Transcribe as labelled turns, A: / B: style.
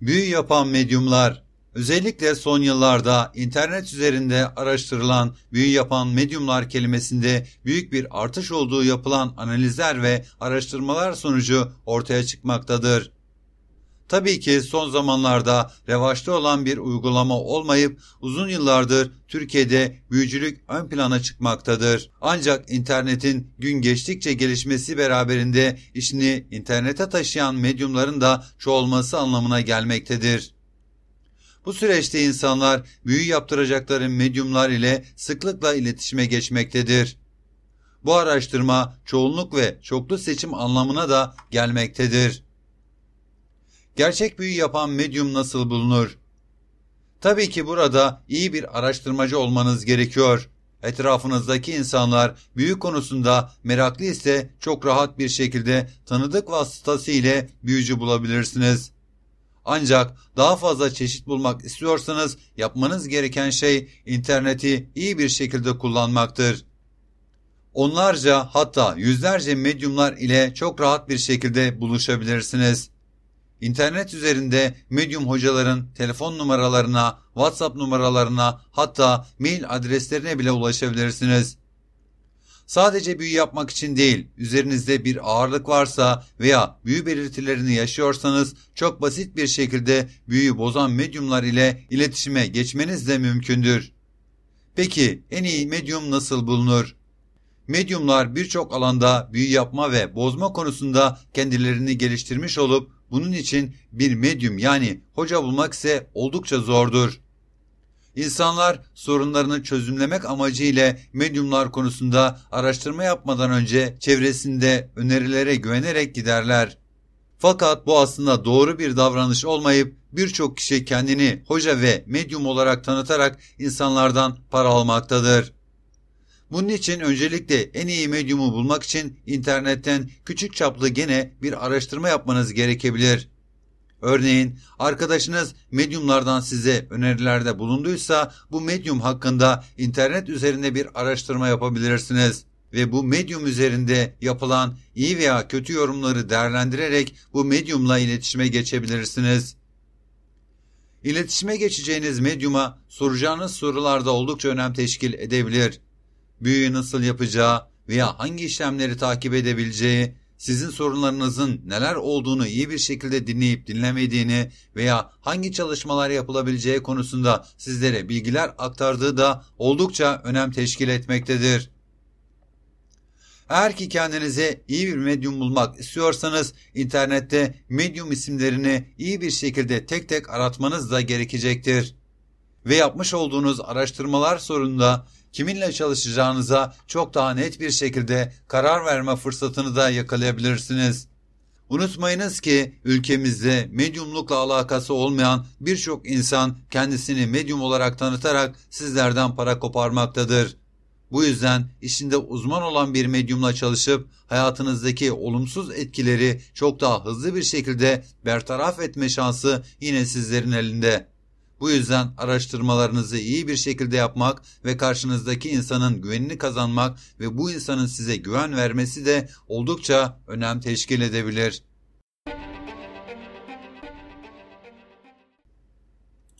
A: Büyü yapan medyumlar Özellikle son yıllarda internet üzerinde araştırılan büyü yapan medyumlar kelimesinde büyük bir artış olduğu yapılan analizler ve araştırmalar sonucu ortaya çıkmaktadır. Tabii ki son zamanlarda revaçta olan bir uygulama olmayıp uzun yıllardır Türkiye'de büyücülük ön plana çıkmaktadır. Ancak internetin gün geçtikçe gelişmesi beraberinde işini internete taşıyan medyumların da çoğalması anlamına gelmektedir. Bu süreçte insanlar büyü yaptıracakları medyumlar ile sıklıkla iletişime geçmektedir. Bu araştırma çoğunluk ve çoklu seçim anlamına da gelmektedir. Gerçek büyü yapan medyum nasıl bulunur? Tabii ki burada iyi bir araştırmacı olmanız gerekiyor. Etrafınızdaki insanlar büyü konusunda meraklı ise çok rahat bir şekilde tanıdık vasıtası ile büyücü bulabilirsiniz. Ancak daha fazla çeşit bulmak istiyorsanız yapmanız gereken şey interneti iyi bir şekilde kullanmaktır. Onlarca hatta yüzlerce medyumlar ile çok rahat bir şekilde buluşabilirsiniz. İnternet üzerinde medyum hocaların telefon numaralarına, WhatsApp numaralarına hatta mail adreslerine bile ulaşabilirsiniz. Sadece büyü yapmak için değil, üzerinizde bir ağırlık varsa veya büyü belirtilerini yaşıyorsanız çok basit bir şekilde büyüyü bozan medyumlar ile iletişime geçmeniz de mümkündür. Peki en iyi medyum nasıl bulunur? Medyumlar birçok alanda büyü yapma ve bozma konusunda kendilerini geliştirmiş olup bunun için bir medyum yani hoca bulmak ise oldukça zordur. İnsanlar sorunlarını çözümlemek amacıyla medyumlar konusunda araştırma yapmadan önce çevresinde önerilere güvenerek giderler. Fakat bu aslında doğru bir davranış olmayıp birçok kişi kendini hoca ve medyum olarak tanıtarak insanlardan para almaktadır. Bunun için öncelikle en iyi medyumu bulmak için internetten küçük çaplı gene bir araştırma yapmanız gerekebilir. Örneğin arkadaşınız medyumlardan size önerilerde bulunduysa bu medyum hakkında internet üzerinde bir araştırma yapabilirsiniz ve bu medyum üzerinde yapılan iyi veya kötü yorumları değerlendirerek bu medyumla iletişime geçebilirsiniz. İletişime geçeceğiniz medyuma soracağınız sorularda oldukça önem teşkil edebilir. Büyüyü nasıl yapacağı veya hangi işlemleri takip edebileceği, sizin sorunlarınızın neler olduğunu iyi bir şekilde dinleyip dinlemediğini veya hangi çalışmalar yapılabileceği konusunda sizlere bilgiler aktardığı da oldukça önem teşkil etmektedir. Eğer ki kendinize iyi bir medyum bulmak istiyorsanız internette medyum isimlerini iyi bir şekilde tek tek aratmanız da gerekecektir. Ve yapmış olduğunuz araştırmalar sonunda kiminle çalışacağınıza çok daha net bir şekilde karar verme fırsatını da yakalayabilirsiniz. Unutmayınız ki ülkemizde medyumlukla alakası olmayan birçok insan kendisini medyum olarak tanıtarak sizlerden para koparmaktadır. Bu yüzden işinde uzman olan bir medyumla çalışıp hayatınızdaki olumsuz etkileri çok daha hızlı bir şekilde bertaraf etme şansı yine sizlerin elinde. Bu yüzden araştırmalarınızı iyi bir şekilde yapmak ve karşınızdaki insanın güvenini kazanmak ve bu insanın size güven vermesi de oldukça önem teşkil edebilir.